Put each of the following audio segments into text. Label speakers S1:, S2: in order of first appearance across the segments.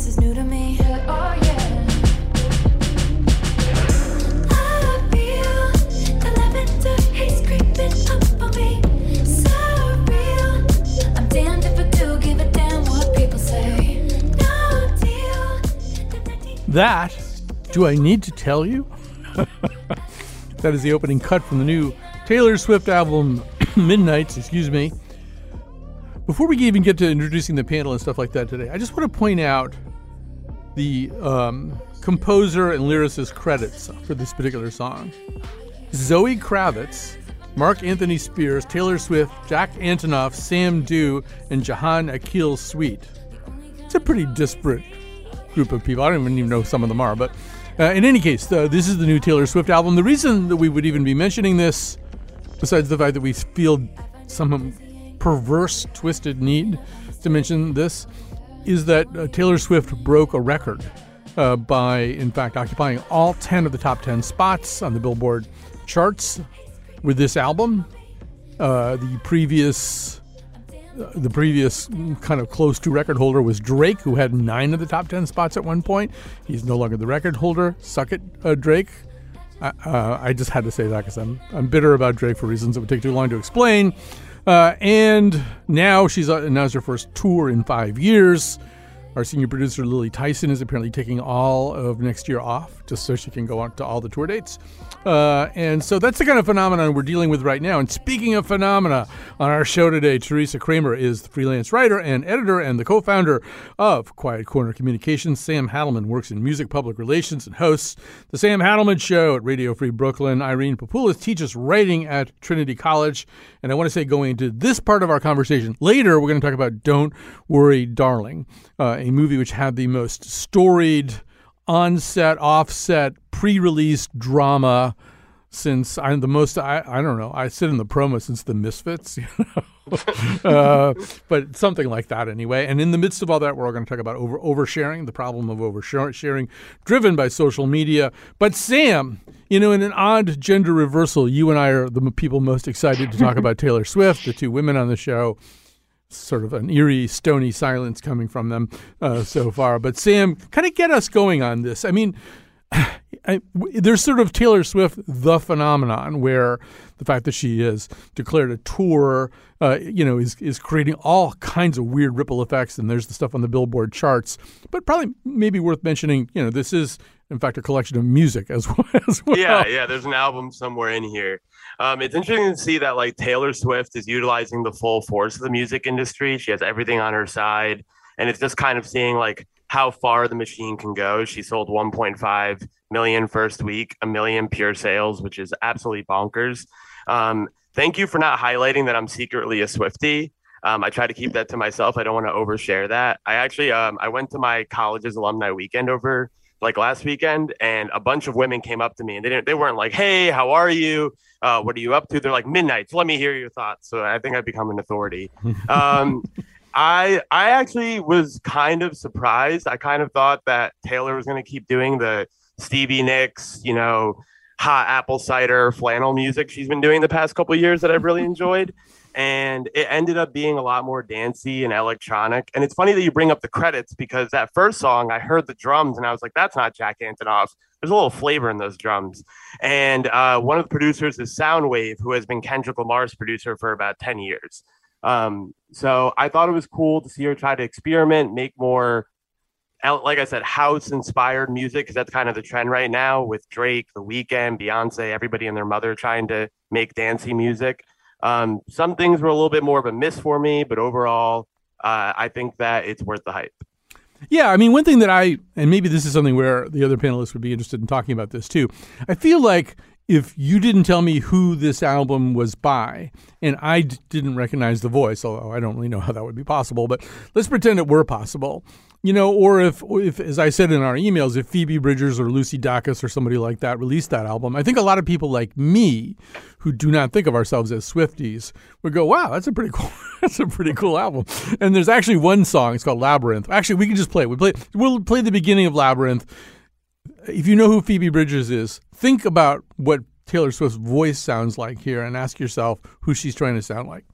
S1: This is new to me. Yeah, oh yeah. I feel the lavender haze creeping up on me. So real. I'm damned if I do give a damn what people say. No deal.
S2: That, do I need to tell you? that is the opening cut from the new Taylor Swift album, Midnights, excuse me. Before we even get to introducing the panel and stuff like that today, I just want to point out the um, composer and lyricist credits for this particular song Zoe Kravitz, Mark Anthony Spears, Taylor Swift, Jack Antonoff, Sam Dew, and Jahaan Akil Sweet. It's a pretty disparate group of people. I don't even know some of them are, but uh, in any case, uh, this is the new Taylor Swift album. The reason that we would even be mentioning this, besides the fact that we feel some perverse, twisted need to mention this, is that uh, Taylor Swift broke a record uh, by, in fact, occupying all 10 of the top 10 spots on the Billboard charts with this album. Uh, the previous uh, the previous kind of close to record holder was Drake, who had nine of the top 10 spots at one point. He's no longer the record holder. Suck it, uh, Drake. I, uh, I just had to say that because I'm, I'm bitter about Drake for reasons that would take too long to explain. Uh, and now she's uh, announced her first tour in five years. Our senior producer Lily Tyson is apparently taking all of next year off just so she can go on to all the tour dates. Uh, and so that's the kind of phenomenon we're dealing with right now. And speaking of phenomena, on our show today, Teresa Kramer is the freelance writer and editor and the co founder of Quiet Corner Communications. Sam Hadelman works in music public relations and hosts The Sam Hadelman Show at Radio Free Brooklyn. Irene Papoulis teaches writing at Trinity College. And I want to say, going into this part of our conversation later, we're going to talk about Don't Worry, Darling, uh, a movie which had the most storied on-set, off-set, pre-release drama since I'm the most. I, I don't know. I sit in the promo since the Misfits, you know? uh, but something like that anyway. And in the midst of all that, we're all going to talk about over oversharing, the problem of oversharing, driven by social media. But Sam, you know, in an odd gender reversal, you and I are the people most excited to talk about Taylor Swift, the two women on the show sort of an eerie, stony silence coming from them uh, so far. But Sam, kind of get us going on this. I mean, I, there's sort of Taylor Swift, the phenomenon, where the fact that she has declared a tour, uh, you know, is is creating all kinds of weird ripple effects. And there's the stuff on the Billboard charts. But probably maybe worth mentioning, you know, this is in fact a collection of music as well. As well.
S3: Yeah, yeah. There's an album somewhere in here. Um, it's interesting to see that like Taylor Swift is utilizing the full force of the music industry. She has everything on her side, and it's just kind of seeing like how far the machine can go. She sold 1.5 million first week, a million pure sales, which is absolutely bonkers. Um, thank you for not highlighting that I'm secretly a Swifty. Um, I try to keep that to myself. I don't want to overshare that. I actually um, I went to my college's alumni weekend over like last weekend, and a bunch of women came up to me, and they didn't they weren't like, "Hey, how are you? Uh, what are you up to?" They're like, "Midnights. Let me hear your thoughts." So I think I've become an authority. Um, I I actually was kind of surprised. I kind of thought that Taylor was going to keep doing the Stevie Nicks, you know, hot apple cider flannel music she's been doing the past couple years that I've really enjoyed. And it ended up being a lot more dancey and electronic. And it's funny that you bring up the credits because that first song, I heard the drums and I was like, that's not Jack Antonoff. There's a little flavor in those drums. And uh, one of the producers is Soundwave, who has been Kendrick Lamar's producer for about 10 years. Um, so I thought it was cool to see her try to experiment, make more, like I said, house inspired music because that's kind of the trend right now with Drake, The Weeknd, Beyonce, everybody and their mother trying to make dancey music. Um, some things were a little bit more of a miss for me, but overall, uh, I think that it's worth the hype.
S2: Yeah, I mean, one thing that I, and maybe this is something where the other panelists would be interested in talking about this too. I feel like if you didn't tell me who this album was by, and I d- didn't recognize the voice, although I don't really know how that would be possible, but let's pretend it were possible, you know, or if, if, as I said in our emails, if Phoebe Bridgers or Lucy Dacus or somebody like that released that album, I think a lot of people like me, who do not think of ourselves as Swifties, would go, "Wow, that's a pretty cool, that's a pretty cool album." And there's actually one song, it's called Labyrinth. Actually, we can just play. it. We play. We'll play the beginning of Labyrinth if you know who Phoebe Bridgers is, think about what Taylor Swift's voice sounds like here and ask yourself who she's trying to sound like.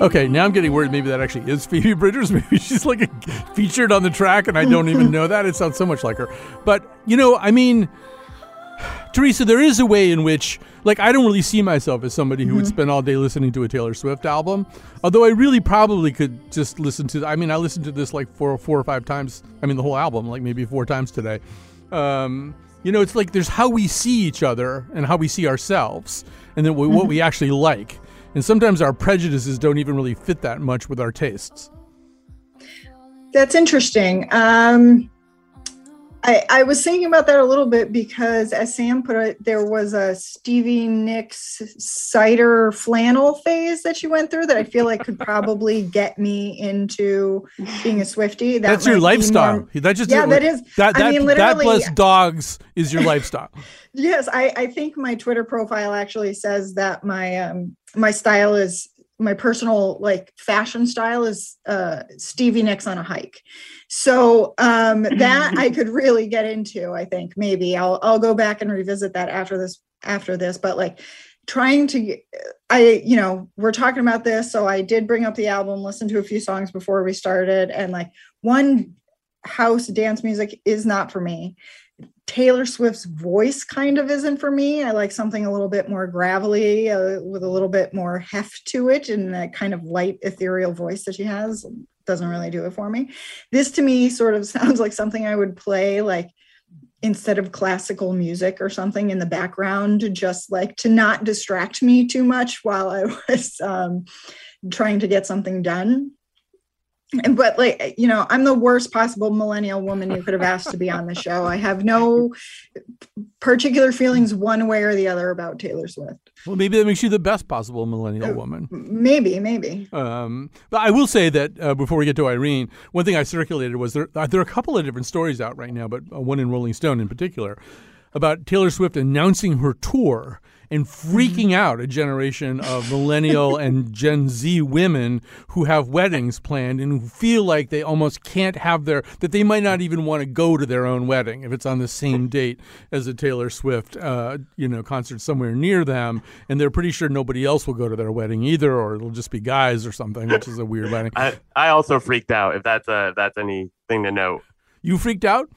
S2: Okay, now I'm getting worried. Maybe that actually is Phoebe Bridgers. Maybe she's like a, featured on the track, and I don't even know that. It sounds so much like her. But you know, I mean, Teresa, there is a way in which, like, I don't really see myself as somebody who would spend all day listening to a Taylor Swift album. Although I really probably could just listen to. I mean, I listened to this like four, four or five times. I mean, the whole album, like maybe four times today. Um, you know, it's like there's how we see each other and how we see ourselves, and then what we actually like. And sometimes our prejudices don't even really fit that much with our tastes.
S4: That's interesting. Um, I, I was thinking about that a little bit because, as Sam put it, there was a Stevie Nicks cider flannel phase that she went through that I feel like could probably get me into being a Swifty. That
S2: That's your lifestyle.
S4: more-
S2: that just
S4: Yeah, that is-
S2: that
S4: I
S2: that,
S4: mean,
S2: that
S4: literally-
S2: plus dogs is your lifestyle.
S4: Yes, I, I think my Twitter profile actually says that my um my style is my personal like fashion style is uh Stevie Nicks on a hike. So um that I could really get into, I think maybe I'll I'll go back and revisit that after this after this but like trying to I you know, we're talking about this so I did bring up the album, listen to a few songs before we started and like one house dance music is not for me. Taylor Swift's voice kind of isn't for me. I like something a little bit more gravelly uh, with a little bit more heft to it and that kind of light ethereal voice that she has doesn't really do it for me. This to me sort of sounds like something I would play like instead of classical music or something in the background to just like to not distract me too much while I was um, trying to get something done. But like you know, I'm the worst possible millennial woman you could have asked to be on the show. I have no particular feelings one way or the other about Taylor Swift.
S2: Well, maybe that makes you the best possible millennial woman.
S4: Maybe, maybe.
S2: Um, but I will say that uh, before we get to Irene, one thing I circulated was there, uh, there are a couple of different stories out right now, but uh, one in Rolling Stone in particular, about Taylor Swift announcing her tour and freaking out a generation of millennial and Gen Z women who have weddings planned and who feel like they almost can't have their, that they might not even want to go to their own wedding if it's on the same date as a Taylor Swift, uh, you know, concert somewhere near them. And they're pretty sure nobody else will go to their wedding either, or it'll just be guys or something, which is a weird wedding.
S3: I, I also freaked out if that's a if that's anything to note.
S2: You freaked out?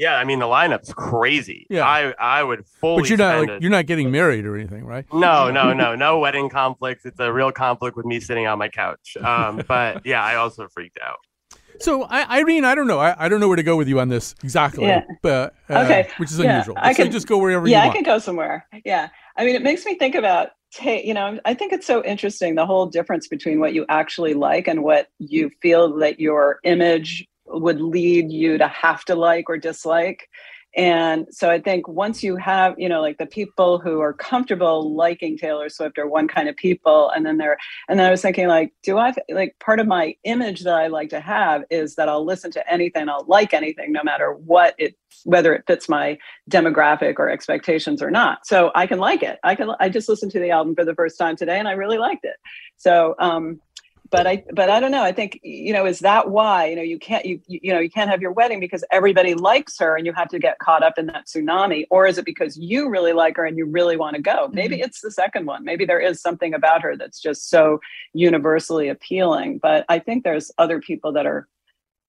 S3: Yeah, I mean the lineup's crazy.
S2: Yeah.
S3: I I would fully.
S2: But you're not
S3: spend
S2: like
S3: it-
S2: you're not getting married or anything, right?
S3: No, no, no, no wedding conflicts. It's a real conflict with me sitting on my couch. Um, but yeah, I also freaked out.
S2: So, I, Irene, I don't know. I, I don't know where to go with you on this exactly,
S5: Yeah.
S2: but uh,
S5: Okay.
S2: which is
S5: Yeah,
S2: unusual.
S5: I
S2: so
S5: can-
S2: just go wherever
S5: yeah,
S2: you
S5: I can go somewhere. Yeah. I mean, it makes me think about, ta- you know, I think it's so interesting the whole difference between what you actually like and what you feel that your image would lead you to have to like or dislike. And so I think once you have, you know, like the people who are comfortable liking Taylor Swift are one kind of people. And then they're, and then I was thinking, like, do I, like, part of my image that I like to have is that I'll listen to anything, I'll like anything, no matter what it, whether it fits my demographic or expectations or not. So I can like it. I can, I just listened to the album for the first time today and I really liked it. So, um, but I but I don't know. I think you know is that why you know you can't you you know you can't have your wedding because everybody likes her and you have to get caught up in that tsunami, or is it because you really like her and you really want to go? Maybe
S4: Mm-hmm.
S5: it's the second one. Maybe there is something about her that's just so universally appealing. But I think there's other people that are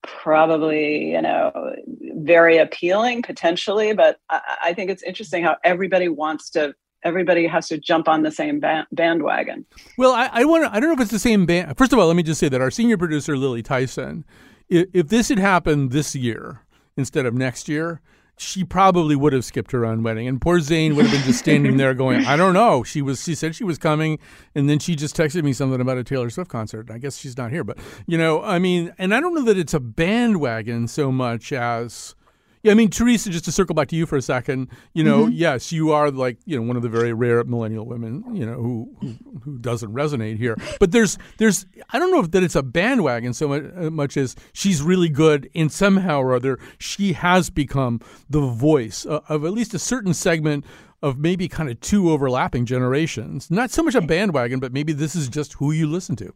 S5: probably you know very appealing potentially but I, I think it's interesting how everybody wants to everybody has to jump on the same ba- bandwagon
S2: Well, I, I want to. I don't know if it's the same band. First of all, let me just say that our senior producer Lily Tyson, if, if this had happened this year instead of next year, she probably would have skipped her own wedding, and poor Zane would have been just standing there going, "I don't know." She was. She said she was coming, and then she just texted me something about a Taylor Swift concert. I guess she's not here, but you know, I mean, and I don't know that it's a bandwagon so much as. Yeah, I mean, Teresa, just to circle back to you for a second, you know, yes, you are like, you know, one of the very rare millennial women, you know, who, who who doesn't resonate here. But there's there's I don't know if that it's a bandwagon so much, uh, much as she's really good and somehow or other she has become the voice of, of at least a certain segment of maybe kind of two overlapping generations. Not so much a bandwagon, but maybe this is just who you listen to.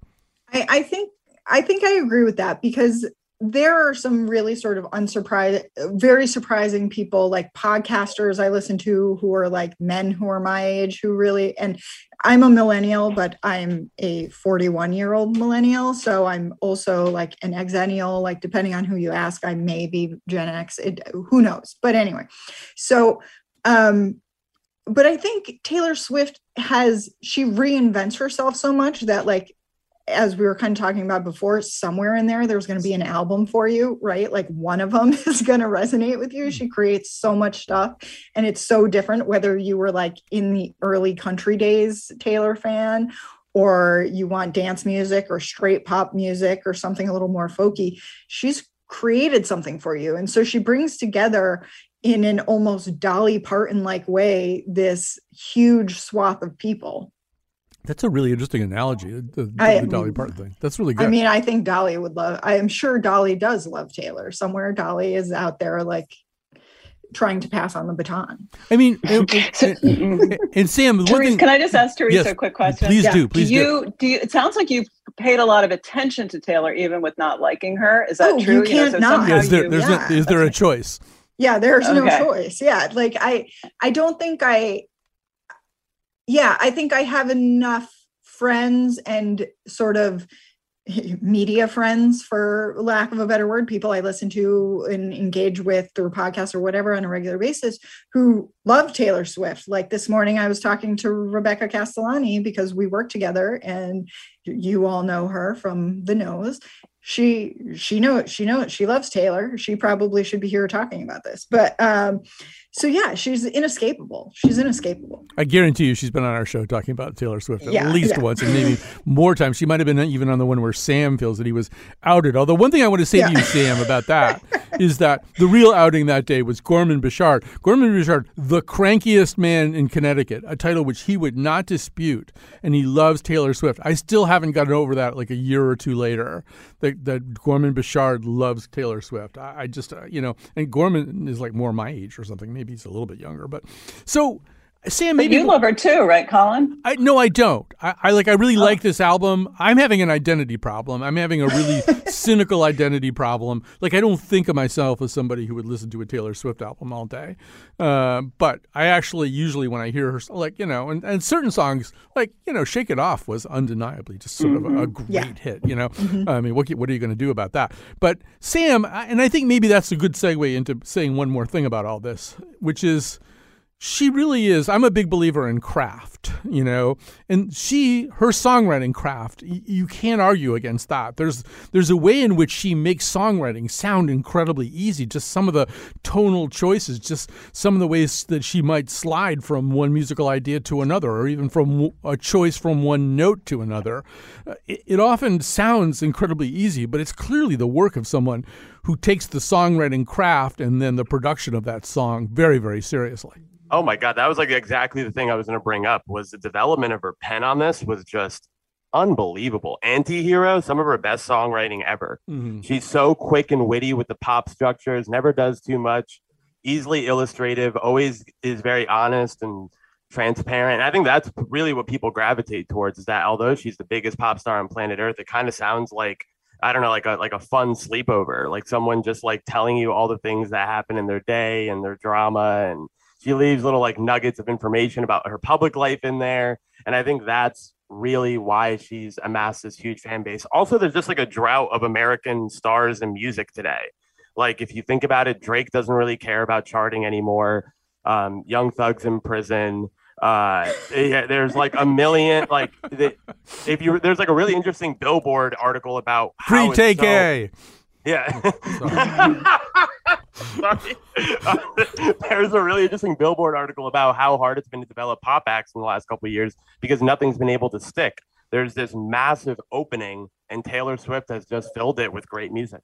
S4: I, I think I think I agree with that because there are some really sort of unsurprised, very surprising people like podcasters I listen to who are like men who are my age who really and I'm a millennial, but I'm a 41 year old millennial. So I'm also like an exennial, like depending on who you ask, I may be Gen X, it, who knows? But anyway, so um but I think Taylor Swift has she reinvents herself so much that like as we were kind of talking about before, somewhere in there there's going to be an album for you, right? Like one of them is going to resonate with you. Hmm. She creates so much stuff and it's so different whether you were like in the early country days Taylor fan or you want dance music or straight pop music or something a little more folky. She's created something for you. And so she brings together in an almost Dolly Parton like way this huge swath of people.
S2: That's a really interesting analogy, uh, the, the,
S4: I-
S2: the Dolly Parton thing. That's really good.
S4: I mean, I think Dolly would love, I am sure Dolly does love Taylor. Somewhere Dolly is out there like trying to pass on the baton.
S2: I mean, and, and- and- and Sam,
S5: Therese,
S2: thing,
S5: can I just ask Teresa
S2: Yes,
S5: a quick question?
S2: please
S4: Yeah.
S2: do, please
S5: do
S2: do.
S5: you do you, it sounds like you've paid a lot of attention to Taylor even with not liking her. Is that
S4: Oh,
S5: true?
S4: you can't not.
S5: somehow
S2: Yeah, is there,
S5: you-
S2: there's
S4: yeah,
S2: no, is there a choice?
S4: Yeah, there's no choice. Yeah, like I I don't think I Yeah, I think I have enough friends and sort of media friends for lack of a better word people i listen to and engage with through podcasts or whatever on a regular basis who love taylor swift. Like this morning i was talking to rebecca castellani because we work together and you all know her from the nose. She she knows she knows she loves taylor. She probably should be here talking about this. But um so yeah she's inescapable she's inescapable
S2: I guarantee you she's been on our show talking about Taylor Swift at
S4: Yeah,
S2: least
S4: yeah.
S2: once and maybe more times. She might have been even on the one where Sam feels that he was outed. Although one thing I want to say to you, Sam, about that is that the real outing that day was Gorman Bechard. Gorman Bechard, the crankiest man in Connecticut, a title which he would not dispute, and he loves Taylor Swift. I still haven't gotten over that like a year or two later, that, that Gorman Bechard loves Taylor Swift. I, I just, uh, you know, and Gorman is like more my age or something. Maybe he's a little bit younger. But so, Sam,
S5: But
S2: maybe
S5: you love her too, right, Colin?
S2: I no, I don't. I, I like. I really like this album. I'm having an identity problem. I'm having a really cynical identity problem. Like I don't think of myself as somebody who would listen to a Taylor Swift album all day. Uh, but I actually usually when I hear her, like you know, and, and certain songs like you know, "Shake It Off" was undeniably just sort of a, a great
S4: Yeah.
S2: hit. You know, I mean, what what are you going to do about that? But Sam, and I think maybe that's a good segue into saying one more thing about all this, which is she really is i'm a big believer in craft you know and she her songwriting craft you can't argue against that. There's there's a way in which she makes songwriting sound incredibly easy just some of the tonal choices just some of the ways that she might slide from one musical idea to another or even from a choice from one note to another. Uh, it, it often sounds incredibly easy but it's clearly the work of someone who takes the songwriting craft and then the production of that song very very seriously
S3: Oh my god, that was like exactly the thing I was going to bring up. Was the development of her pen on this was just unbelievable. Anti-hero, some of her best songwriting ever.
S2: Mm-hmm.
S3: She's so quick and witty with the pop structures, never does too much, easily illustrative, always is very honest and transparent. And I think that's really what people gravitate towards is that although she's the biggest pop star on planet Earth, it kind of sounds like I don't know, like a like a fun sleepover, like someone just like telling you all the things that happen in their day and their drama. And she leaves little like nuggets of information about her public life in there. And I think that's really why she's amassed this huge fan base. Also, there's just like a drought of American stars in music today. Like if you think about it, Drake doesn't really care about charting anymore. Um, Young Thug's in prison. Uh, yeah, there's like a million. Like the, if you there's like a really interesting Billboard article about it's
S2: take
S3: so-
S2: A.
S3: yeah. Sorry. Uh, there's a really interesting Billboard article about how hard it's been to develop pop acts in the last couple of years because nothing's been able to stick. There's this massive opening, and Taylor Swift has just filled it with great music.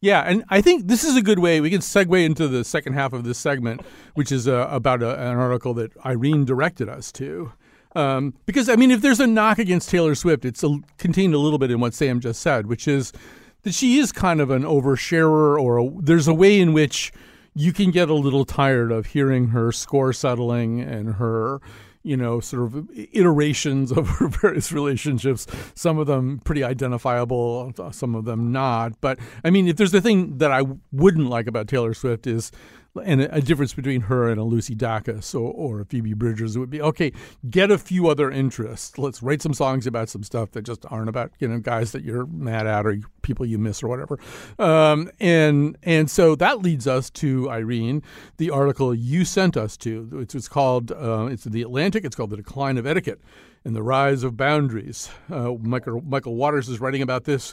S2: Yeah, and I think this is a good way. We can segue into the second half of this segment, which is uh, about a, an article that Irene directed us to. Um, because, I mean, if there's a knock against Taylor Swift, it's a, contained a little bit in what Sam just said, which is that she is kind of an oversharer, or a, there's a way in which you can get a little tired of hearing her score settling and her you know, sort of iterations of her various relationships. Some of them pretty identifiable, some of them not. But I mean, if there's the thing that I wouldn't like about Taylor Swift is, and a difference between her and a Lucy Dacus or, a Phoebe Bridgers would be okay. Get a few other interests. Let's write some songs about some stuff that just aren't about you know guys that you're mad at or people you miss or whatever. Um, and and so that leads us to Irene, the article you sent us to. It's, was called uh, it's the Atlantic. It's called the Decline of Etiquette and the Rise of Boundaries. Uh, Michael, Michael Waters is writing about this,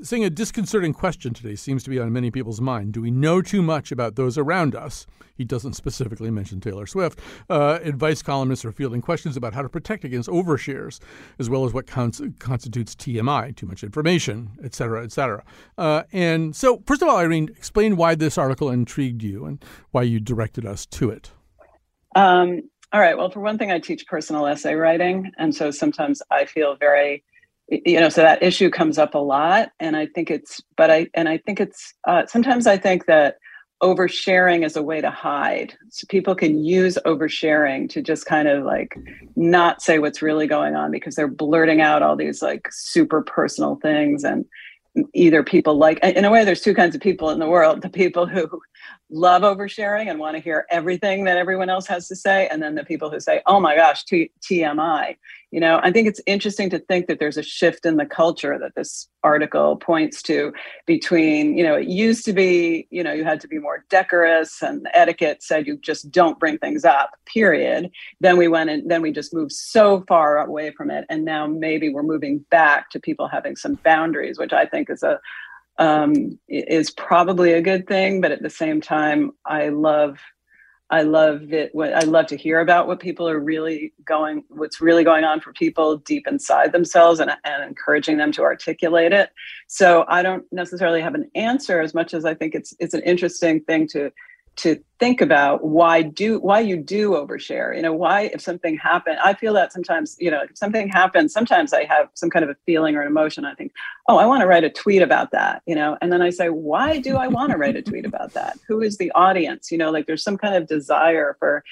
S2: saying a disconcerting question today seems to be on many people's mind. Do we know too much about those around us? He doesn't specifically mention Taylor Swift. Uh, advice columnists are fielding questions about how to protect against overshares, as well as what cons- constitutes TMI, too much information, et cetera, et cetera. Uh, and so, first of all, Irene, explain why this article intrigued you and why you directed us to it.
S5: Um, all right. Well, for one thing, I teach personal essay writing. And so sometimes I feel very, you know, so that issue comes up a lot. And I think it's, but I, and I think it's, uh, sometimes I think that oversharing is a way to hide. So people can use oversharing to just kind of like not say what's really going on because they're blurting out all these like super personal things. And either people like, in a way, there's two kinds of people in the world the people who, love oversharing and want to hear everything that everyone else has to say and then the people who say oh my gosh T- tmi you know i think it's interesting to think that there's a shift in the culture that this article points to between you know it used to be you know you had to be more decorous and etiquette said you just don't bring things up period. Then we went and then we just moved so far away from it and now maybe we're moving back to people having some boundaries which i think is a um, is probably a good thing. But at the same time, I love, I love it. I love to hear about what people are really going, what's really going on for people deep inside themselves, and and encouraging them to articulate it. So I don't necessarily have an answer as much as I think it's it's an interesting thing to to think about why do why you do overshare you know why if something happened i feel that sometimes you know if something happens sometimes i have some kind of a feeling or an emotion i think oh i want to write a tweet about that you know and then i say why do i want to write a tweet about that who is the audience you know like there's some kind of desire for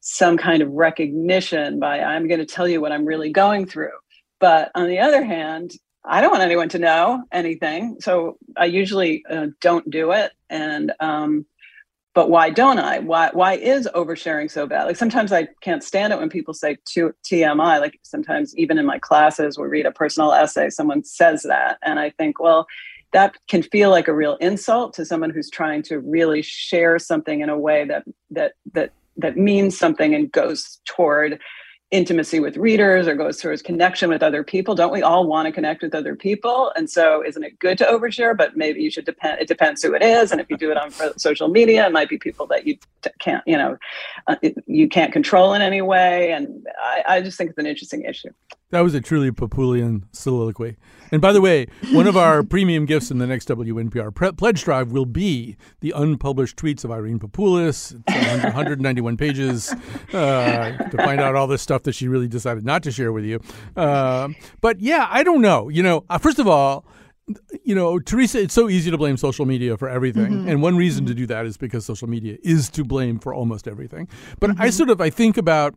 S5: some kind of recognition by i'm going to tell you what i'm really going through but on the other hand I don't want anyone to know anything, so I usually uh, don't do it. And um, but why don't I? Why why is oversharing so bad? Like sometimes I can't stand it when people say TMI. Like sometimes even in my classes, we read a personal essay, someone says that, and I think, well, that can feel like a real insult to someone who's trying to really share something in a way that that that that means something and goes toward intimacy with readers or goes through his connection with other people. Don't we all want to connect with other people? And so isn't it good to overshare but maybe you should depend it depends who it is. And if you do it on social media it might be people that you can't you know uh, you can't control in any way. And I, I just think it's an interesting issue.
S2: That was a truly Papulian soliloquy. And by the way, one of our premium gifts in the next WNPR pre- pledge drive will be the unpublished tweets of Irene Papoulis. It's 191 pages uh, to find out all this stuff that she really decided not to share with you. Uh, but yeah, I don't know. You know, uh, first of all, you know, Teresa, it's so easy to blame social media for everything. Mm-hmm. And one reason to do that is because social media is to blame for almost everything. But mm-hmm. I sort of I think about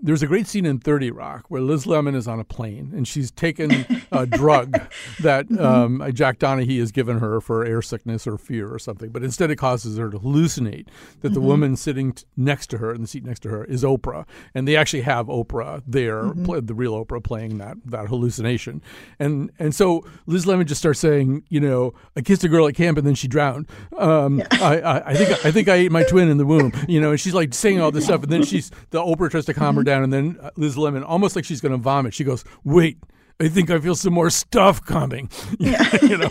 S2: there's a great scene in 30 Rock where Liz Lemon is on a plane and she's taken a drug that um, Jack Donaghy has given her for air sickness or fear or something, but instead it causes her to hallucinate that the woman sitting t- next to her in the seat next to her is Oprah, and they actually have Oprah there, pl- the real Oprah, playing that that hallucination, and and so Liz Lemon just starts saying, you know, I kissed a girl at camp and then she drowned. Um, I, I I think I think I ate my twin in the womb, you know, and she's like saying all this stuff, and then she's the Oprah tries to calm her down, and then Liz Lemon, almost like she's going to vomit, she goes, "Wait, I think I feel some more stuff coming," you know,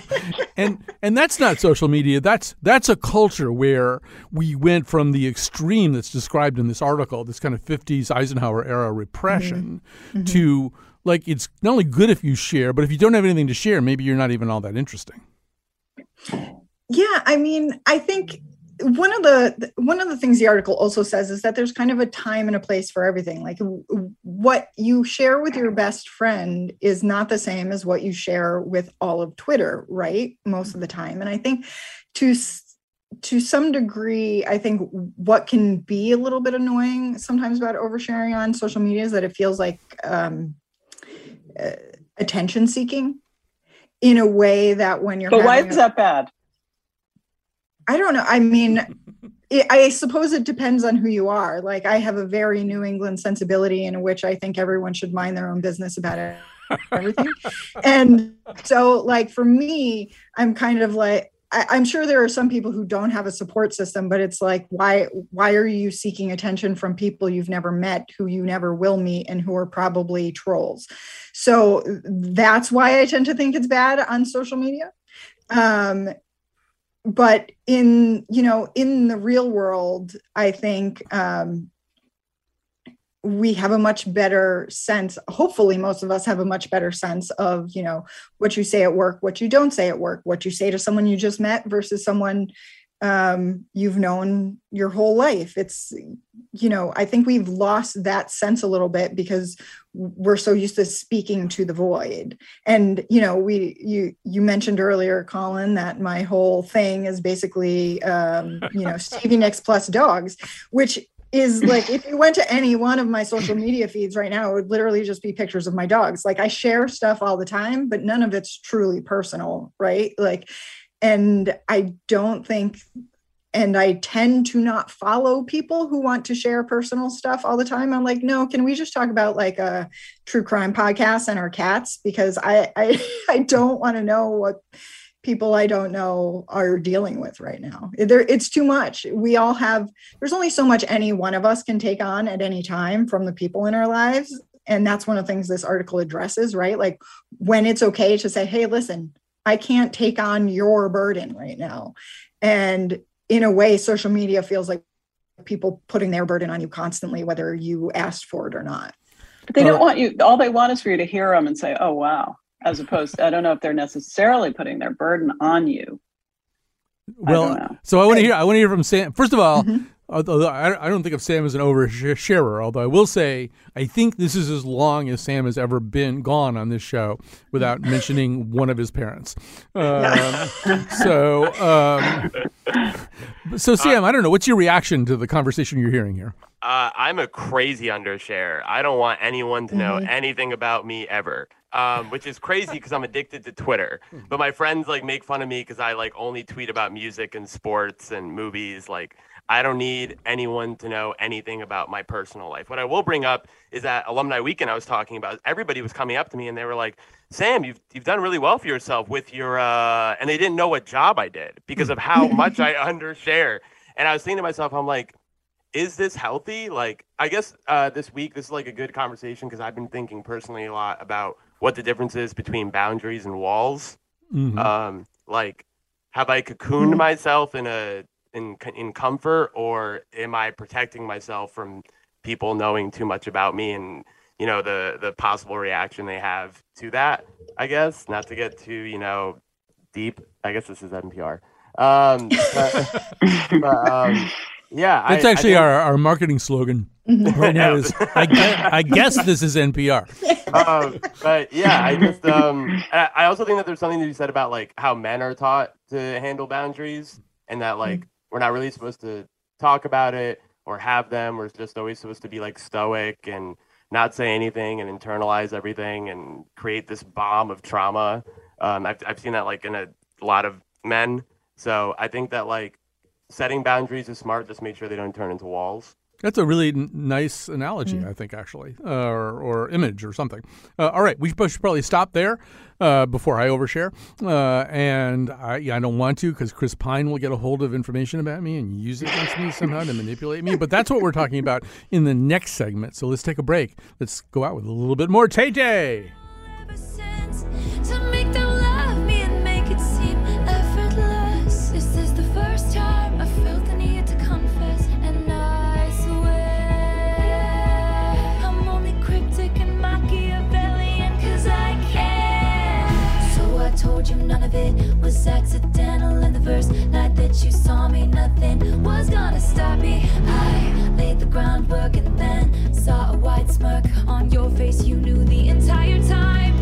S2: and and that's not social media. That's that's a culture where we went from the extreme that's described in this article, this kind of '50s Eisenhower era repression, mm-hmm. Mm-hmm. to like it's not only good if you share, but if you don't have anything to share, maybe you're not even all that interesting.
S4: Yeah, I mean, I think one of the one of the things the article also says is that there's kind of a time and a place for everything. Like what you share with your best friend is not the same as what you share with all of Twitter, right? Most of the time. And I think to to some degree, I think what can be a little bit annoying sometimes about oversharing on social media is that it feels like um, uh, attention seeking in a way that when you're
S5: But why is
S4: a-
S5: that bad?
S4: I don't know. I mean, it, I suppose it depends on who you are. Like, I have a very New England sensibility in which I think everyone should mind their own business about it, everything. and so, like, for me, I'm kind of like, I, I'm sure there are some people who don't have a support system, but it's like, why, why are you seeking attention from people you've never met, who you never will meet, and who are probably trolls? So that's why I tend to think it's bad on social media. Um, but in you know in the real world i think um we have a much better sense hopefully most of us have a much better sense of you know what you say at work what you don't say at work what you say to someone you just met versus someone um you've known your whole life. It's you know i think we've lost that sense a little bit because we're so used to speaking to the void. And you know we you you mentioned earlier colin that my whole thing is basically um you know stevie nicks plus dogs which is like if you went to any one of my social media feeds right now it would literally just be pictures of my dogs. Like i share stuff all the time but none of it's truly personal right? Like and i don't think and I tend to not follow people who want to share personal stuff all the time. I'm like, no, can we just talk about like a true crime podcast and our cats? Because I I, I don't want to know what people I don't know are dealing with right now. There, it's too much. We all have. There's only so much any one of us can take on at any time from the people in our lives, and that's one of the things this article addresses. Right, like when it's okay to say, hey, listen, I can't take on your burden right now, and in a way, social media feels like people putting their burden on you constantly, whether you asked for it or not.
S5: But they don't want you. All they want is for you to hear them and say, "Oh, wow." As opposed, to, I don't know if they're necessarily putting their burden on you.
S2: Well,
S5: don't
S2: so I want to hear. I want to hear from Sam. First of all,
S4: Mhm.
S2: Although I, I don't think of Sam as an oversharer, although I will say I think this is as long as Sam has ever been gone on this show without mentioning one of his parents. Um, so, um, so Sam, I don't know. What's your reaction to the conversation you're hearing here?
S3: Uh, I'm a crazy undershare. I don't want anyone to know anything about me ever. Um, which is crazy because I'm addicted to Twitter. But my friends like make fun of me because I like only tweet about music and sports and movies. Like I don't need anyone to know anything about my personal life. What I will bring up is that alumni weekend I was talking about. Everybody was coming up to me and they were like, "Sam, you've you've done really well for yourself with your," uh, and they didn't know what job I did because of how much I undershare. And I was thinking to myself, I'm like, is this healthy? Like, I guess uh, this week this is like a good conversation because I've been thinking personally a lot about what the difference is between boundaries and walls.
S2: Mhm.
S3: Um, like, have I cocooned myself in a in in comfort, or am I protecting myself from people knowing too much about me and you know the the possible reaction they have to that? I guess not to get too you know deep. I guess this is NPR. Um, but, but, um, yeah,
S2: That's
S3: I
S2: actually
S3: think-
S2: our, our marketing slogan right now. Is I guess, I guess this is NPR.
S3: um, but yeah, I just um, I I also think that there's something to be said about like how men are taught to handle boundaries, and that like we're not really supposed to talk about it or have them, or just always supposed to be like stoic and not say anything and internalize everything and create this bomb of trauma. Um, I've, I've seen that like in a lot of men. So I think that like setting boundaries is smart. Just make sure they don't turn into walls.
S2: That's a really n- nice analogy, I think, actually, uh, or, or image or something. Uh, all right, we should should probably stop there uh, before I overshare. Uh, and I, yeah, I don't want to because Chris Pine will get a hold of information about me and use it against me somehow to manipulate me. But that's what we're talking about in the next segment. So let's take a break. Let's go out with a little bit more Tay Tay.
S1: Of it was accidental, and the first night that you saw me, nothing was gonna stop me. I laid the groundwork and then saw a wide smirk on your face. You knew the entire time.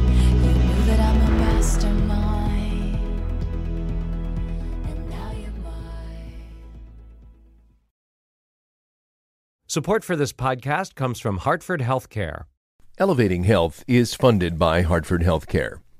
S1: You knew that I'm a mastermind. And now you're mine.
S6: Support for this podcast comes from Hartford Healthcare.
S7: Elevating Health is funded by Hartford Healthcare.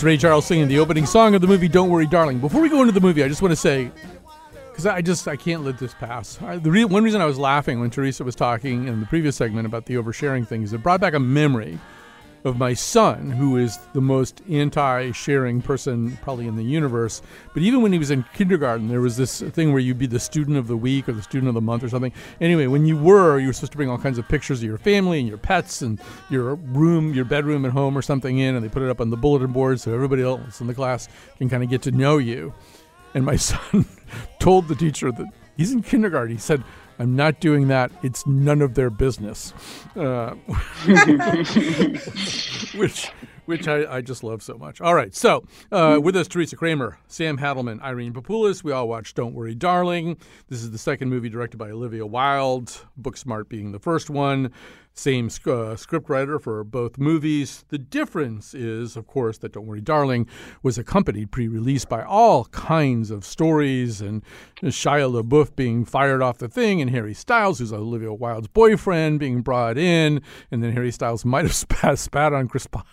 S2: That's Ray Charles singing the opening song of the movie Don't Worry, Darling. Before we go into the movie, I just want to say, because I just I can't let this pass. I, the re- one reason I was laughing when Teresa was talking in the previous segment about the oversharing thing is it brought back a memory of my son, who is the most anti-sharing person probably in the universe. But even when he was in kindergarten, there was this thing where you'd be the student of the week or the student of the month or something. Anyway, when you were, you were supposed to bring all kinds of pictures of your family and your pets and your room, your bedroom at home or something in, and they put it up on the bulletin board so everybody else in the class can kind of get to know you. And my son told the teacher that he's in kindergarten. He said, I'm not doing that. It's none of their business. Uh, which which I, I just love so much. All right, so uh, with us, Teresa Kramer, Sam Hadelman, Irene Papoulis. We all watched Don't Worry, Darling. This is the second movie directed by Olivia Wilde, Booksmart being the first one. Same uh, scriptwriter for both movies. The difference is, of course, that Don't Worry, Darling was accompanied pre-release by all kinds of stories and Shia LaBeouf being fired off the thing, and Harry Styles, who's Olivia Wilde's boyfriend, being brought in, and then Harry Styles might have spat, spat on Chris Pine.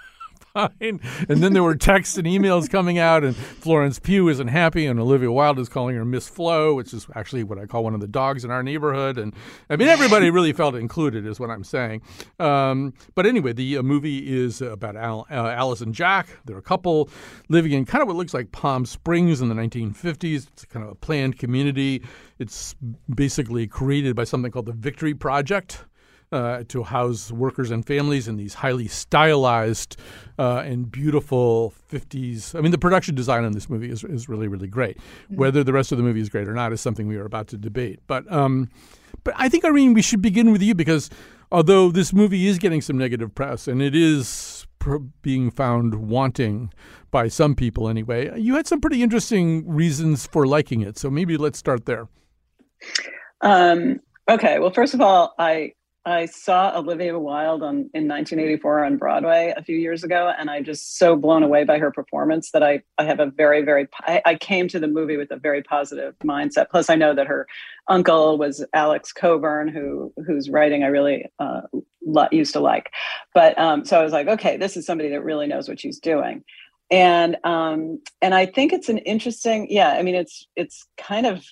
S2: And then there were texts and emails coming out, and Florence Pugh isn't happy, and Olivia Wilde is calling her Miss Flo, which is actually what I call one of the dogs in our neighborhood. And I mean, everybody really felt included, is what I'm saying. Um, but anyway, the uh, movie is about Al, uh, Alice and Jack. They're a couple living in kind of what looks like Palm Springs in the 1950s. It's kind of a planned community. It's basically created by something called the Victory Project uh, to house workers and families in these highly stylized uh, and beautiful 50s. I mean, the production design on this movie is, is really, really great. Whether the rest of the movie is great or not is something we are about to debate. But, um, but I think, Irene, we should begin with you because although this movie is getting some negative press and it is pr- being found wanting by some people anyway, you had some pretty interesting reasons for liking it. So maybe let's start there.
S5: Um, okay. Well, first of all, I I saw Olivia Wilde on in 1984 on Broadway a few years ago, and I just so blown away by her performance that I I have a very very I, I came to the movie with a very positive mindset. Plus, I know that her uncle was Alex Cockburn, who whose writing I really uh, used to like. But um, so I was like, okay, this is somebody that really knows what she's doing, and um, and I think it's an interesting. Yeah, I mean, it's it's kind of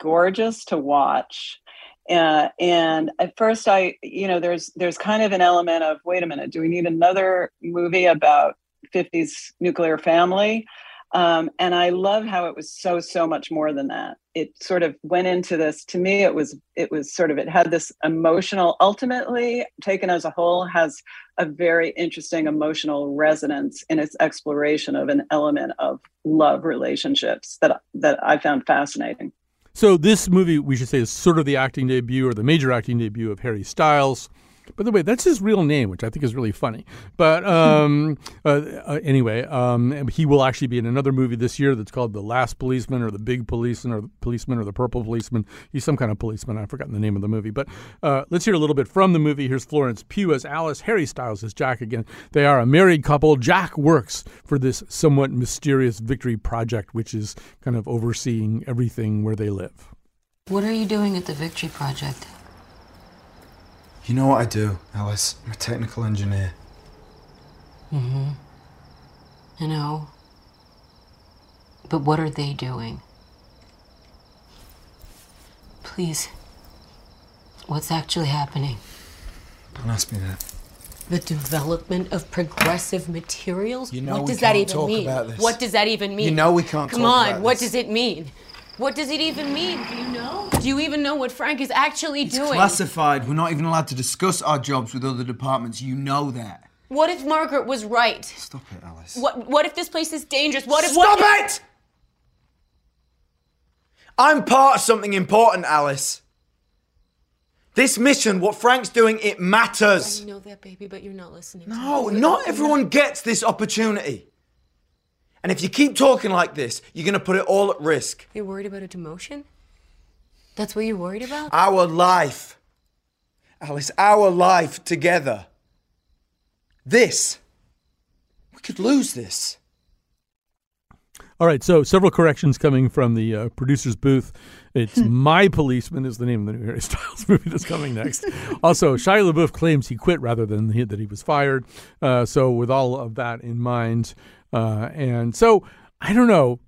S5: gorgeous to watch. Uh, and at first i you know there's there's kind of an element of wait a minute do we need another movie about 50s nuclear family? Um, and i love how it was so so much more than that. It sort of went into this to me it was it was sort of it had this emotional ultimately taken as a whole has a very interesting emotional resonance in its exploration of an element of love relationships that that i found fascinating
S2: So this movie, we should say, is sort of the acting debut or the major acting debut of Harry Styles. By the way, that's his real name, which I think is really funny. But um, uh, uh, anyway, um, he will actually be in another movie this year that's called The Last Policeman or The Big Policeman or the Policeman or The Purple Policeman. He's some kind of policeman. I've forgotten the name of the movie. But uh, let's hear a little bit from the movie. Here's Florence Pugh as Alice, Harry Styles as Jack again. They are a married couple. Jack works for this somewhat mysterious victory project, which is kind of overseeing everything where they live.
S8: What are you doing at the Victory Project?
S9: You know what I do, Alice? I'm a technical engineer.
S8: Mm-hmm. I know. But what are they doing? Please. What's actually happening?
S9: Don't ask me that.
S8: The development of progressive materials?
S9: You know
S8: what
S9: we
S8: does that even
S9: talk
S8: mean?
S9: about this.
S8: What does that even mean?
S9: You know we can't
S8: Come on, what does it mean? What does it even mean? Do you know? Do you even know what Frank is actually
S9: It's
S8: doing?
S9: classified. We're not even allowed to discuss our jobs with other departments. You know that.
S8: What if Margaret was right?
S9: Stop it, Alice.
S8: What what if this place is dangerous? What if
S9: Stop
S8: what
S9: it! I'm part of something important, Alice. This mission, what Frank's doing, it matters.
S8: I know that, baby, but you're not listening. to
S9: No,
S8: me.
S9: not everyone gets this opportunity. And if you keep talking like this, you're going to put it all at risk.
S8: You're worried about a demotion? That's what you're worried about?
S9: Our life. Alice, our life together. This. We could lose this.
S2: All right, so several corrections coming from the uh, producer's booth. It's My Policeman is the name of the new Harry Styles movie that's coming next. also, Shia LaBeouf claims he quit rather than he, that he was fired. Uh, so, with all of that in mind, uh, and so I don't know.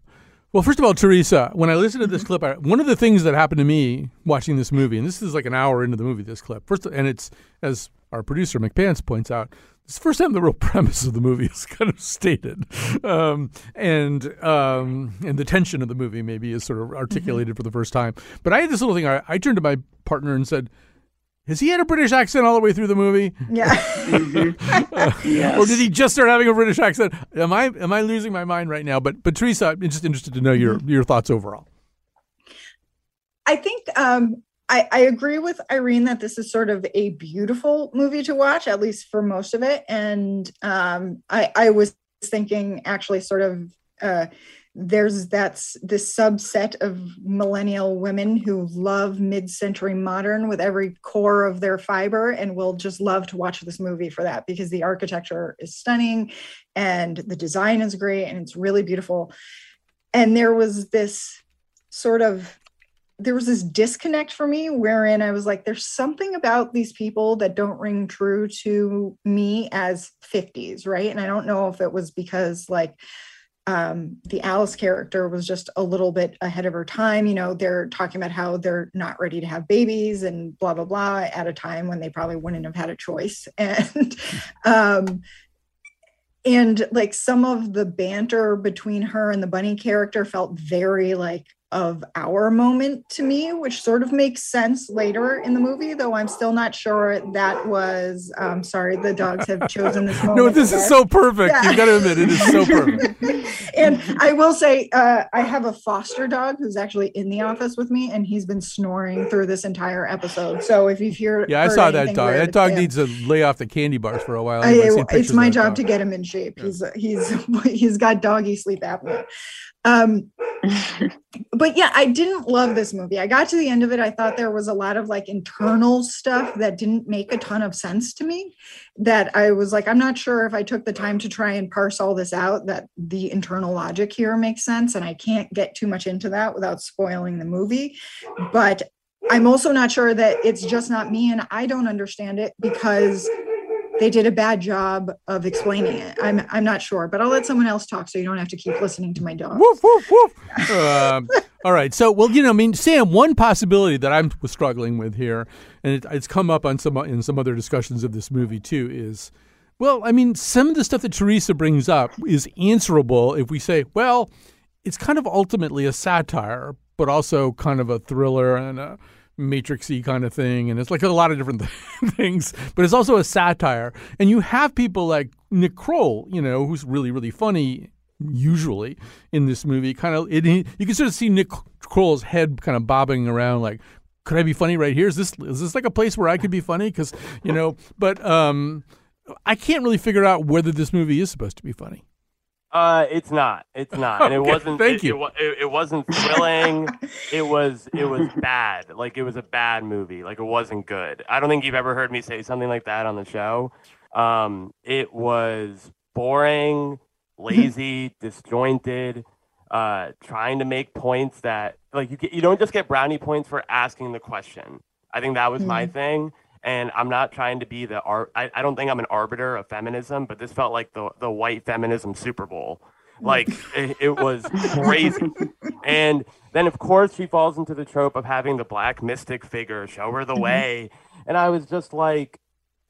S2: Well, first of all, Teresa, when I listened to this clip, I, one of the things that happened to me watching this movie, and this is like an hour into the movie, this clip, first, and it's as our producer McPants points out, it's the first time the real premise of the movie is kind of stated, um, and um, and the tension of the movie maybe is sort of articulated for the first time. But I had this little thing. I, I turned to my partner and said, "Has he had a British accent all the way through the movie,
S4: Yeah.
S5: Yes.
S2: or did he just start having a British accent? Am I am I losing my mind right now?" But but Teresa, I'm just interested to know your your thoughts overall.
S4: I think um, I, I agree with Irene that this is sort of a beautiful movie to watch, at least for most of it. And um, I, I was thinking actually sort of uh, there's that's this subset of millennial women who love mid-century modern with every core of their fiber and will just love to watch this movie for that because the architecture is stunning and the design is great and it's really beautiful and there was this sort of there was this disconnect for me wherein I was like, there's something about these people that don't ring true to me as 50s, right? And I don't know if it was because like um, the Alice character was just a little bit ahead of her time. You know, they're talking about how they're not ready to have babies and blah, blah, blah at a time when they probably wouldn't have had a choice. And um, and like some of the banter between her and the bunny character felt very like of our moment to me which sort of makes sense later in the movie though i'm still not sure that was um sorry the dogs have chosen this moment
S2: No, this is so perfect.
S4: Yeah.
S2: You've got to admit, it is so perfect.
S4: and I will say, uh, I have a foster dog who's actually in the office with me, and he's been snoring through this entire episode. So if you've heard,
S2: Yeah, I saw that dog.
S4: weird,
S2: That dog
S4: him.
S2: needs to lay off the candy bars for a while.
S4: I- it's my job
S2: dog.
S4: to get him in shape. He's he's he's got doggy sleep apnea. Um, but yeah, I didn't love this movie. I got to the end of it. I thought there was a lot of like internal stuff that didn't make a ton of sense to me. That I was like, I'm not sure if I took the time to try and parse all this out, that the internal logic here makes sense. And I can't get too much into that without spoiling the movie. But I'm also not sure that it's just not me and I don't understand it because they did a bad job of explaining it. I'm I'm not sure, but I'll let someone else talk so you don't have to keep listening to my dog.
S2: Woof, woof, woof. Um, all right. So, well, you know, I mean, Sam, one possibility that I'm struggling with here, and it, it's come up on some in some other discussions of this movie too, is, well, I mean, some of the stuff that Teresa brings up is answerable if we say, well, it's kind of ultimately a satire, but also kind of a thriller and a matrixy kind of thing and it's like a lot of different things but it's also a satire. And you have people like nick kroll you know who's really really funny usually in this movie kind of it, you can sort of see nick kroll's head kind of bobbing around like could i be funny right here? Is this is this like a place where i could be funny? Because you know but um i can't really figure out whether this movie is supposed to be funny
S3: Uh, it's not. It's not, and it
S2: Okay,
S3: wasn't.
S2: thank
S3: it,
S2: you.
S3: It, it, it wasn't thrilling. it was. It was bad. Like it was a bad movie. Like it wasn't good. I don't think you've ever heard me say something like that on the show. Um, it was boring, lazy, disjointed. Uh, trying to make points that like you get, you don't just get brownie points for asking the question. I think that was my
S10: Mhm.
S3: thing and I'm not trying to be the art. I, I don't think I'm an arbiter of feminism, but this felt like the the white feminism Super Bowl. Like it, it was crazy. and then of course she falls into the trope of having the black mystic figure show her the mm-hmm. way, and I was just like.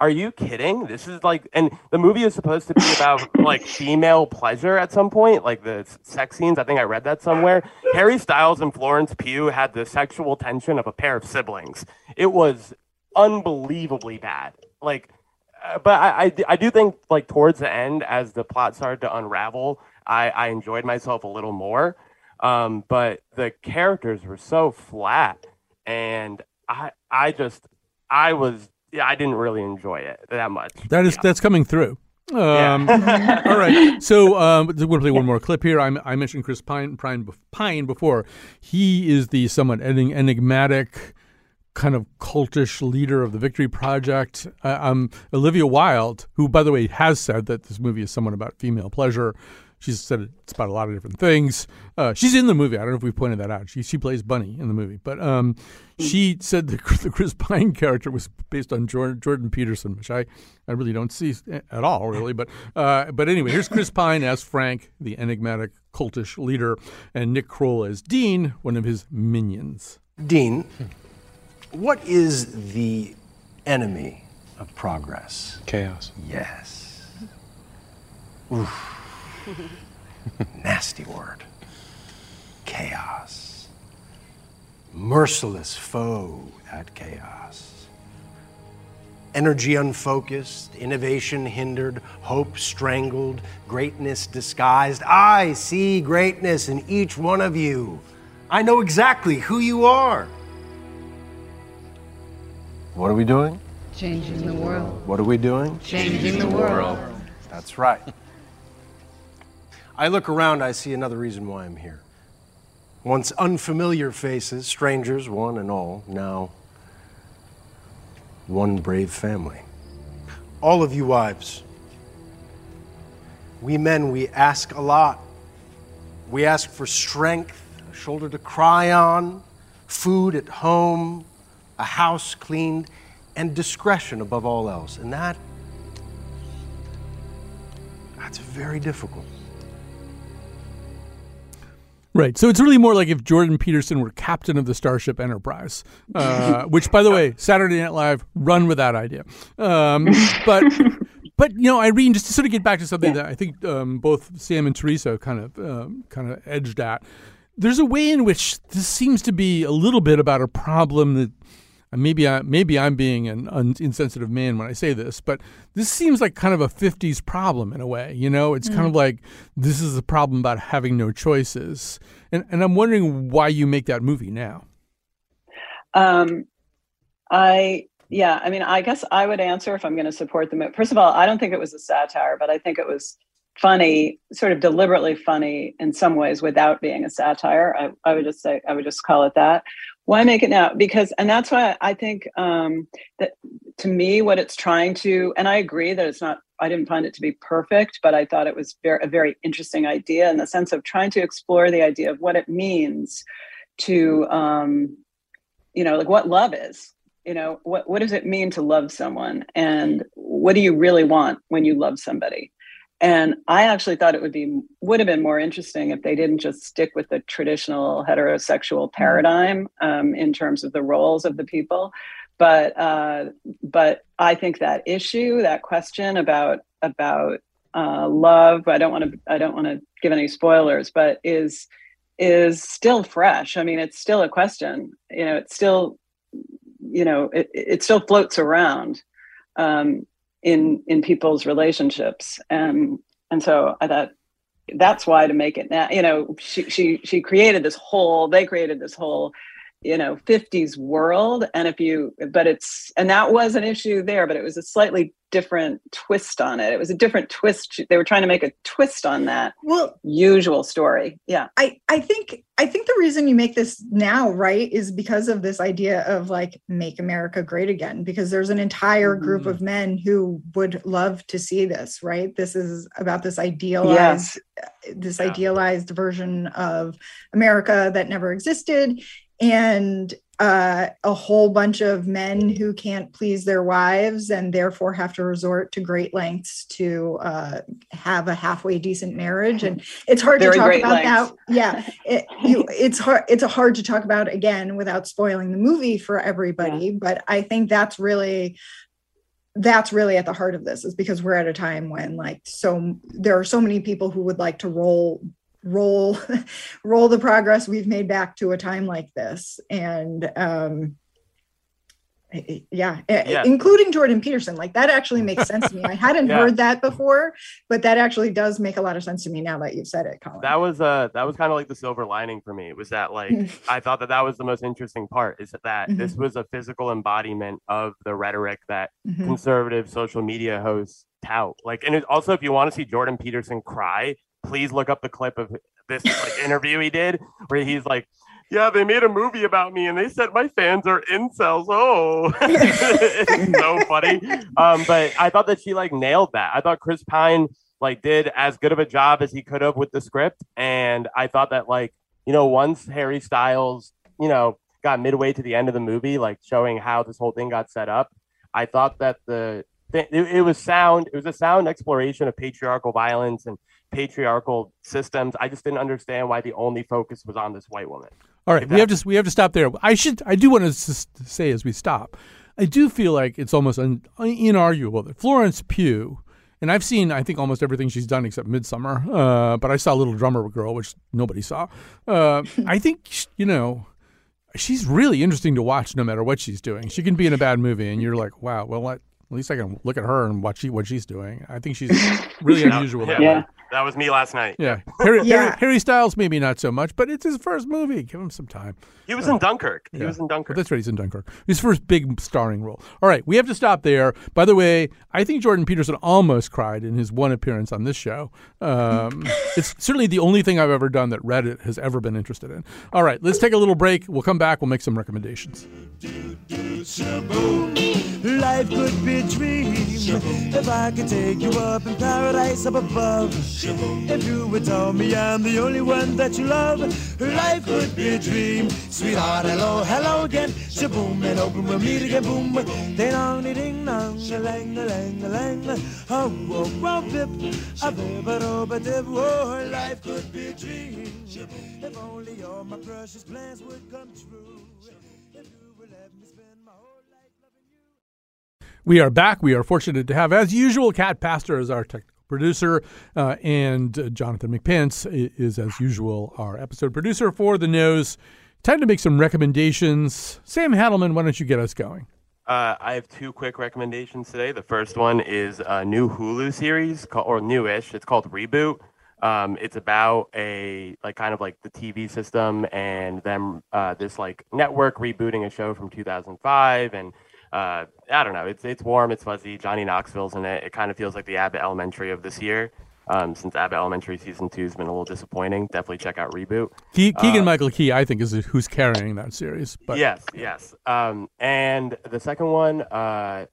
S3: Are you kidding? This is like, and the movie is supposed to be about like female pleasure at some point, like the sex scenes. I think I read that somewhere. Harry Styles and Florence Pugh had the sexual tension of a pair of siblings. It was unbelievably bad. Like, uh, but I do think like towards the end, as the plot started to unravel, I, I enjoyed myself a little more. Um, but the characters were so flat, and I I just I was yeah I didn't really enjoy it that much.
S2: That is that's coming through. Um,
S3: Yeah.
S2: all right. So um, we're going to play one more clip here. I, I mentioned Chris Pine, Pine, Pine before. He is the somewhat enigmatic, kind of cultish leader of the Victory Project. Uh, um, Olivia Wilde, who, by the way, has said that this movie is somewhat about female pleasure. She's said it's about a lot of different things. Uh, she's in the movie. I don't know if we pointed that out. She she plays Bunny in the movie, but um, she said the, the Chris Pine character was based on Jordan, Jordan Peterson, which I, I really don't see at all, really. But uh, but anyway, here's Chris Pine as Frank, the enigmatic cultish leader, and Nick Kroll as Dean, one of his minions.
S11: Dean, what is the enemy of progress?
S12: Chaos.
S11: Yes. Oof. Nasty word. Chaos. Merciless foe at chaos. Energy unfocused, innovation hindered, hope strangled, greatness disguised. I see greatness in each one of you. I know exactly who you are. What are we doing?
S13: Changing the world.
S11: What are we doing?
S13: Changing the world.
S11: That's right. I look around, I see another reason why I'm here. Once unfamiliar faces, strangers, one and all, now one brave family. All of you wives, we men, we ask a lot. We ask for strength, a shoulder to cry on, food at home, a house cleaned, and discretion above all else. And that, that's very difficult.
S2: Right. So it's really more like if Jordan Peterson were captain of the Starship Enterprise, uh, which, by the way, Saturday Night Live run with that idea. Um, but. But you know, Irene, just to sort of get back to something that I think um, both Sam and Teresa kind of um, kind of edged at, there's a way in which this seems to be a little bit about a problem that and maybe I maybe I'm being an un- insensitive man when I say this, but this seems like kind of a '50s problem in a way. You know, it's kind
S5: Mm.
S2: of like this is a problem about having no choices, and and I'm wondering why you make that movie now.
S5: Um, I yeah, I mean, I guess I would answer if I'm going to support the movie. First of all, I don't think it was a satire, but I think it was funny, sort of deliberately funny in some ways without being a satire. I, I would just say, I would just call it that. Why make it now? Because, and that's why I think um, that to me, what it's trying to, and I agree that it's not, I didn't find it to be perfect, but I thought it was very, a very interesting idea in the sense of trying to explore the idea of what it means to, um, you know, like what love is. You know, what, what does it mean to love someone? And what do you really want when you love somebody? And I actually thought it would be would have been more interesting if they didn't just stick with the traditional heterosexual paradigm um, in terms of the roles of the people. But uh, but I think that issue, that question about about uh, love, I don't want to I don't want to give any spoilers, but is is still fresh. I mean, it's still a question. You know, it's still you know it, it still floats around. Um, in in people's relationships. And and so i thought that's why to make it now you know she she she created this whole they created this whole you know 50s world. And if you but it's and that was an issue there but it was a slightly different twist on it. It was a different twist. They were trying to make a twist on that
S4: well
S5: usual story. Yeah.
S4: I i think i think the reason you make this now right is because of this idea of like make america great again because there's an entire group
S5: Mm.
S4: of men who would love to see this right? This is about this idealized this idealized version of america that never existed and uh, a whole bunch of men who can't please their wives and therefore have to resort to great lengths to uh, have a halfway decent marriage. And it's hard
S5: Very
S4: to talk about
S5: lengths.
S4: that yeah it, you, it's hard it's hard to talk about again without spoiling the movie for everybody but i think that's really that's really at the heart of this is because we're at a time when like so there are so many people who would like to roll roll roll the progress we've made back to a time like this and um yeah,
S3: Yeah.
S4: including jordan peterson like that actually makes sense to me i hadn't
S3: Yeah.
S4: heard that before but that actually does make a lot of sense to me now that you've said it colin
S3: that was uh that was kind of like the silver lining for me was that like i thought that that was the most interesting part is that
S4: Mhm.
S3: this was a physical embodiment of the rhetoric that
S4: Mhm.
S3: conservative social media hosts tout like and also if you want to see jordan peterson cry please look up the clip of this like interview he did where he's like yeah, they made a movie about me and they said my fans are incels. Oh, it's so funny. Um, but I thought that she like nailed that. I thought Chris Pine like did as good of a job as he could have with the script. And I thought that like, you know, once Harry Styles, you know, got midway to the end of the movie, like showing how this whole thing got set up, I thought that the th- it, it was sound, it was a sound exploration of patriarchal violence and patriarchal systems. I just didn't understand why the only focus was on this white woman.
S2: All right, we have to we have to stop there. I should I do want to say as we stop, I do feel like it's almost un, inarguable that Florence Pugh, and I've seen I think almost everything she's done except Midsommar, uh, but I saw Little Drummer Girl, which nobody saw. Uh, I think you know she's really interesting to watch no matter what she's doing. She can be in a bad movie, and you're like, wow, well, at least I can look at her and watch she, what she's doing. I think she's really
S3: That-
S2: unusual.
S3: yeah,
S2: that
S3: was me last night.
S2: Yeah. Harry,
S3: Yeah.
S2: Harry, Harry Styles, maybe not so much, but it's his first movie. Give him some time.
S3: He was in Dunkirk. He
S2: Yeah.
S3: was in Dunkirk.
S2: That's right. He's in Dunkirk. His first big starring role. All right. We have to stop there. By the way, I think Jordan Peterson almost cried in his one appearance on this show. Um, it's certainly the only thing I've ever done that Reddit has ever been interested in. All right. Let's take a little break. We'll come back. We'll make some recommendations.
S14: Life could be a dream if I could take you up in paradise up above. If you would tell me I'm the only one that you love, life could be a dream. Sweetheart, hello, hello again. Shaboom and open, we'll meet again. Boom, ding dong, ding dong, a lang, a lang, a. Oh, whoa, whoa, bip, a bip, a dip. Oh, life could be a dream. If only all my precious plans would come true. If you would let me spend my whole
S2: We are back. We are fortunate to have, as usual, Cat Pastor as our technical producer, uh, and uh, Jonathan McPence is, as usual, our episode producer for The Nose. Time to make some recommendations. Sam Hadelman, why don't you get us going?
S3: Uh, I have two quick recommendations today. The first one is a new Hulu series called, or newish. It's called Reboot. Um, it's about a like kind of like the TV system and them uh, this like network rebooting a show from 2005 and uh, I don't know. It's it's warm. It's fuzzy. Johnny Knoxville's in it. It kind of feels like the Abbott Elementary of this year. Um, since Abbott Elementary season two has been a little disappointing, definitely check out Reboot.
S2: Ke- Keegan
S3: Uh,
S2: Michael Key, I think, is who's carrying that series. But
S3: yes, yes. Um, and the second one, uh,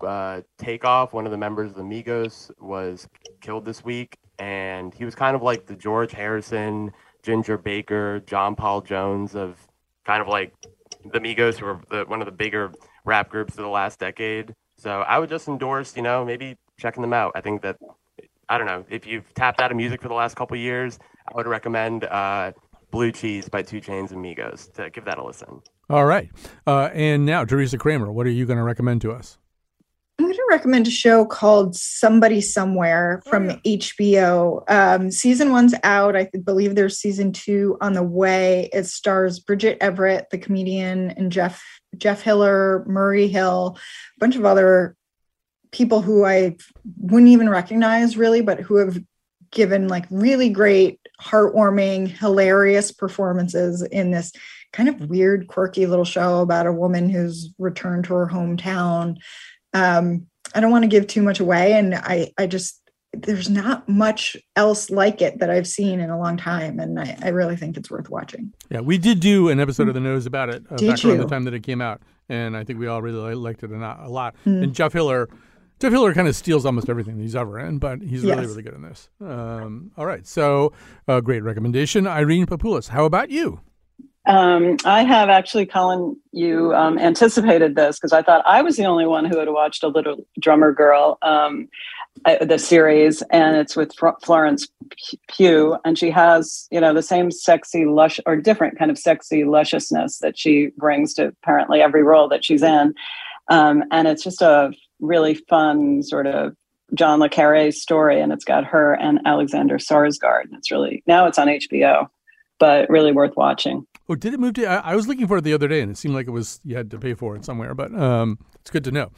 S3: uh, Takeoff, one of the members of the Migos, was killed this week, and he was kind of like the George Harrison, Ginger Baker, John Paul Jones of kind of like the Migos, who were the, one of the bigger rap groups of the last decade. So I would just endorse, you know, maybe checking them out. I think that I don't know if you've tapped out of music for the last couple years, I would recommend uh, Blue Cheese by 2 Chainz and Migos to give that a listen.
S2: All right. Uh, and now, Teresa Kramer, what are you going to recommend to us?
S4: I'm going to recommend a show called Somebody Somewhere from HBO. Um, season one's out. I believe there's season two on the way. It stars Bridget Everett, the comedian, and Jeff Jeff Hiller, Murray Hill, a bunch of other people who I wouldn't even recognize really, but who have given like really great, heartwarming, hilarious performances in this kind of weird, quirky little show about a woman who's returned to her hometown. Um, I don't want to give too much away, and I I just there's not much else like it that I've seen in a long time, and I, I really think it's worth watching.
S2: Yeah, we did do an episode of The Nose about it uh,
S4: Did
S2: back around the time that it came out, and I think we all really liked it a, not, a lot.
S4: Mm.
S2: And Jeff Hiller, Jeff Hiller kind of steals almost everything that he's ever in, but he's really,
S5: Yes.
S2: really good in this. Um, all right, so uh, great recommendation. Irene Papoulis, how about you?
S5: Um, I have actually, Colin, you um, anticipated this because I thought I was the only one who had watched a little drummer girl, um, I, the series, and it's with Florence Pugh, and she has, you know, the same sexy, lush, or different kind of sexy lusciousness that she brings to apparently every role that she's in, um, and it's just a really fun sort of John le Carre story, and it's got her and Alexander Skarsgård. and It's really now it's on HBO, but really worth watching.
S2: Oh, did it move to? I, I was looking for it the other day, and it seemed like it was you had to pay for it somewhere, but um, it's good to know.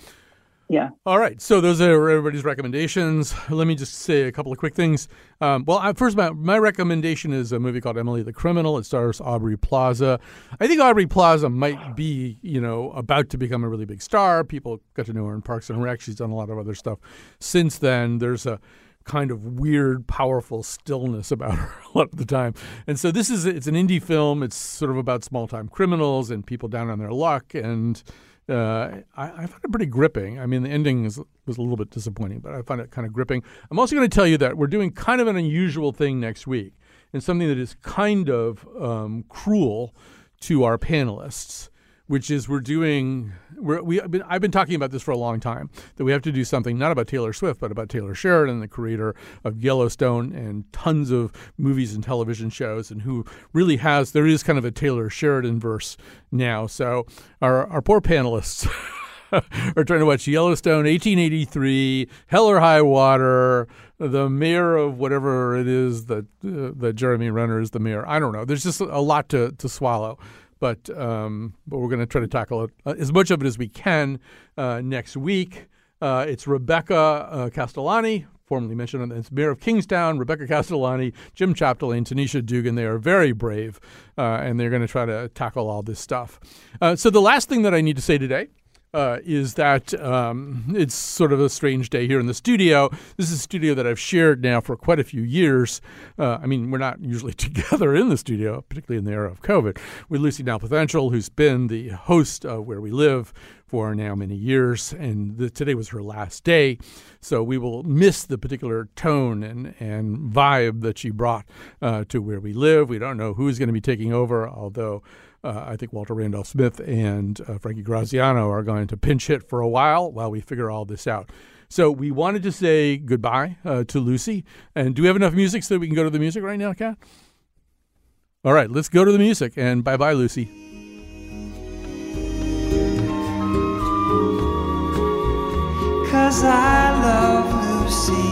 S5: Yeah.
S2: All right. So those are everybody's recommendations. Let me just say a couple of quick things. Um, well, I, first, my, my recommendation is a movie called Emily the Criminal. It stars Aubrey Plaza. I think Aubrey Plaza might be, you know, about to become a really big star. People got to know her in Parks and Rec. She's done a lot of other stuff since then. There's a kind of weird, powerful stillness about her a lot of the time. And so this is it's an indie film. It's sort of about small time criminals and people down on their luck. And uh, I, I found it pretty gripping. I mean, the ending is, was a little bit disappointing, but I found it kind of gripping. I'm also going to tell you that we're doing kind of an unusual thing next week and something that is kind of um, cruel to our panelists which is we're doing we're, we I've been, I've been talking about this for a long time that we have to do something not about Taylor Swift but about Taylor Sheridan the creator of Yellowstone and tons of movies and television shows and who really has there is kind of a Taylor Sheridan verse now. So our our poor panelists are trying to watch Yellowstone 1883 Hell or High Water the mayor of whatever it is that uh, that Jeremy Renner is the mayor. I don't know. There's just a lot to to swallow but um, but we're going to try to tackle it, uh, as much of it as we can uh, next week. Uh, it's Rebecca uh, Castellani, formerly mentioned, it's Mayor of Kingstown, Rebecca Castellani, Jim Chapdelaine, Tanisha Dugan. They are very brave, uh, and they're going to try to tackle all this stuff. Uh, so the last thing that I need to say today uh, is that um, it's sort of a strange day here in the studio. This is a studio that I've shared now for quite a few years. Uh, I mean, we're not usually together in the studio, particularly in the era of COVID, with Lucy Nalpathanchil, who's been the host of Where We Live for now many years, and the, today was her last day. So we will miss the particular tone and, and vibe that she brought uh, to Where We Live. We don't know who's going to be taking over, although uh, I think Walter Randolph Smith and uh, Frankie Graziano are going to pinch hit for a while while we figure all this out. So we wanted to say goodbye uh, to Lucy. And do we have enough music so we can go to the music right now, Kat? All right, let's go to the music. And bye bye, Lucy.
S14: Cause I love Lucy.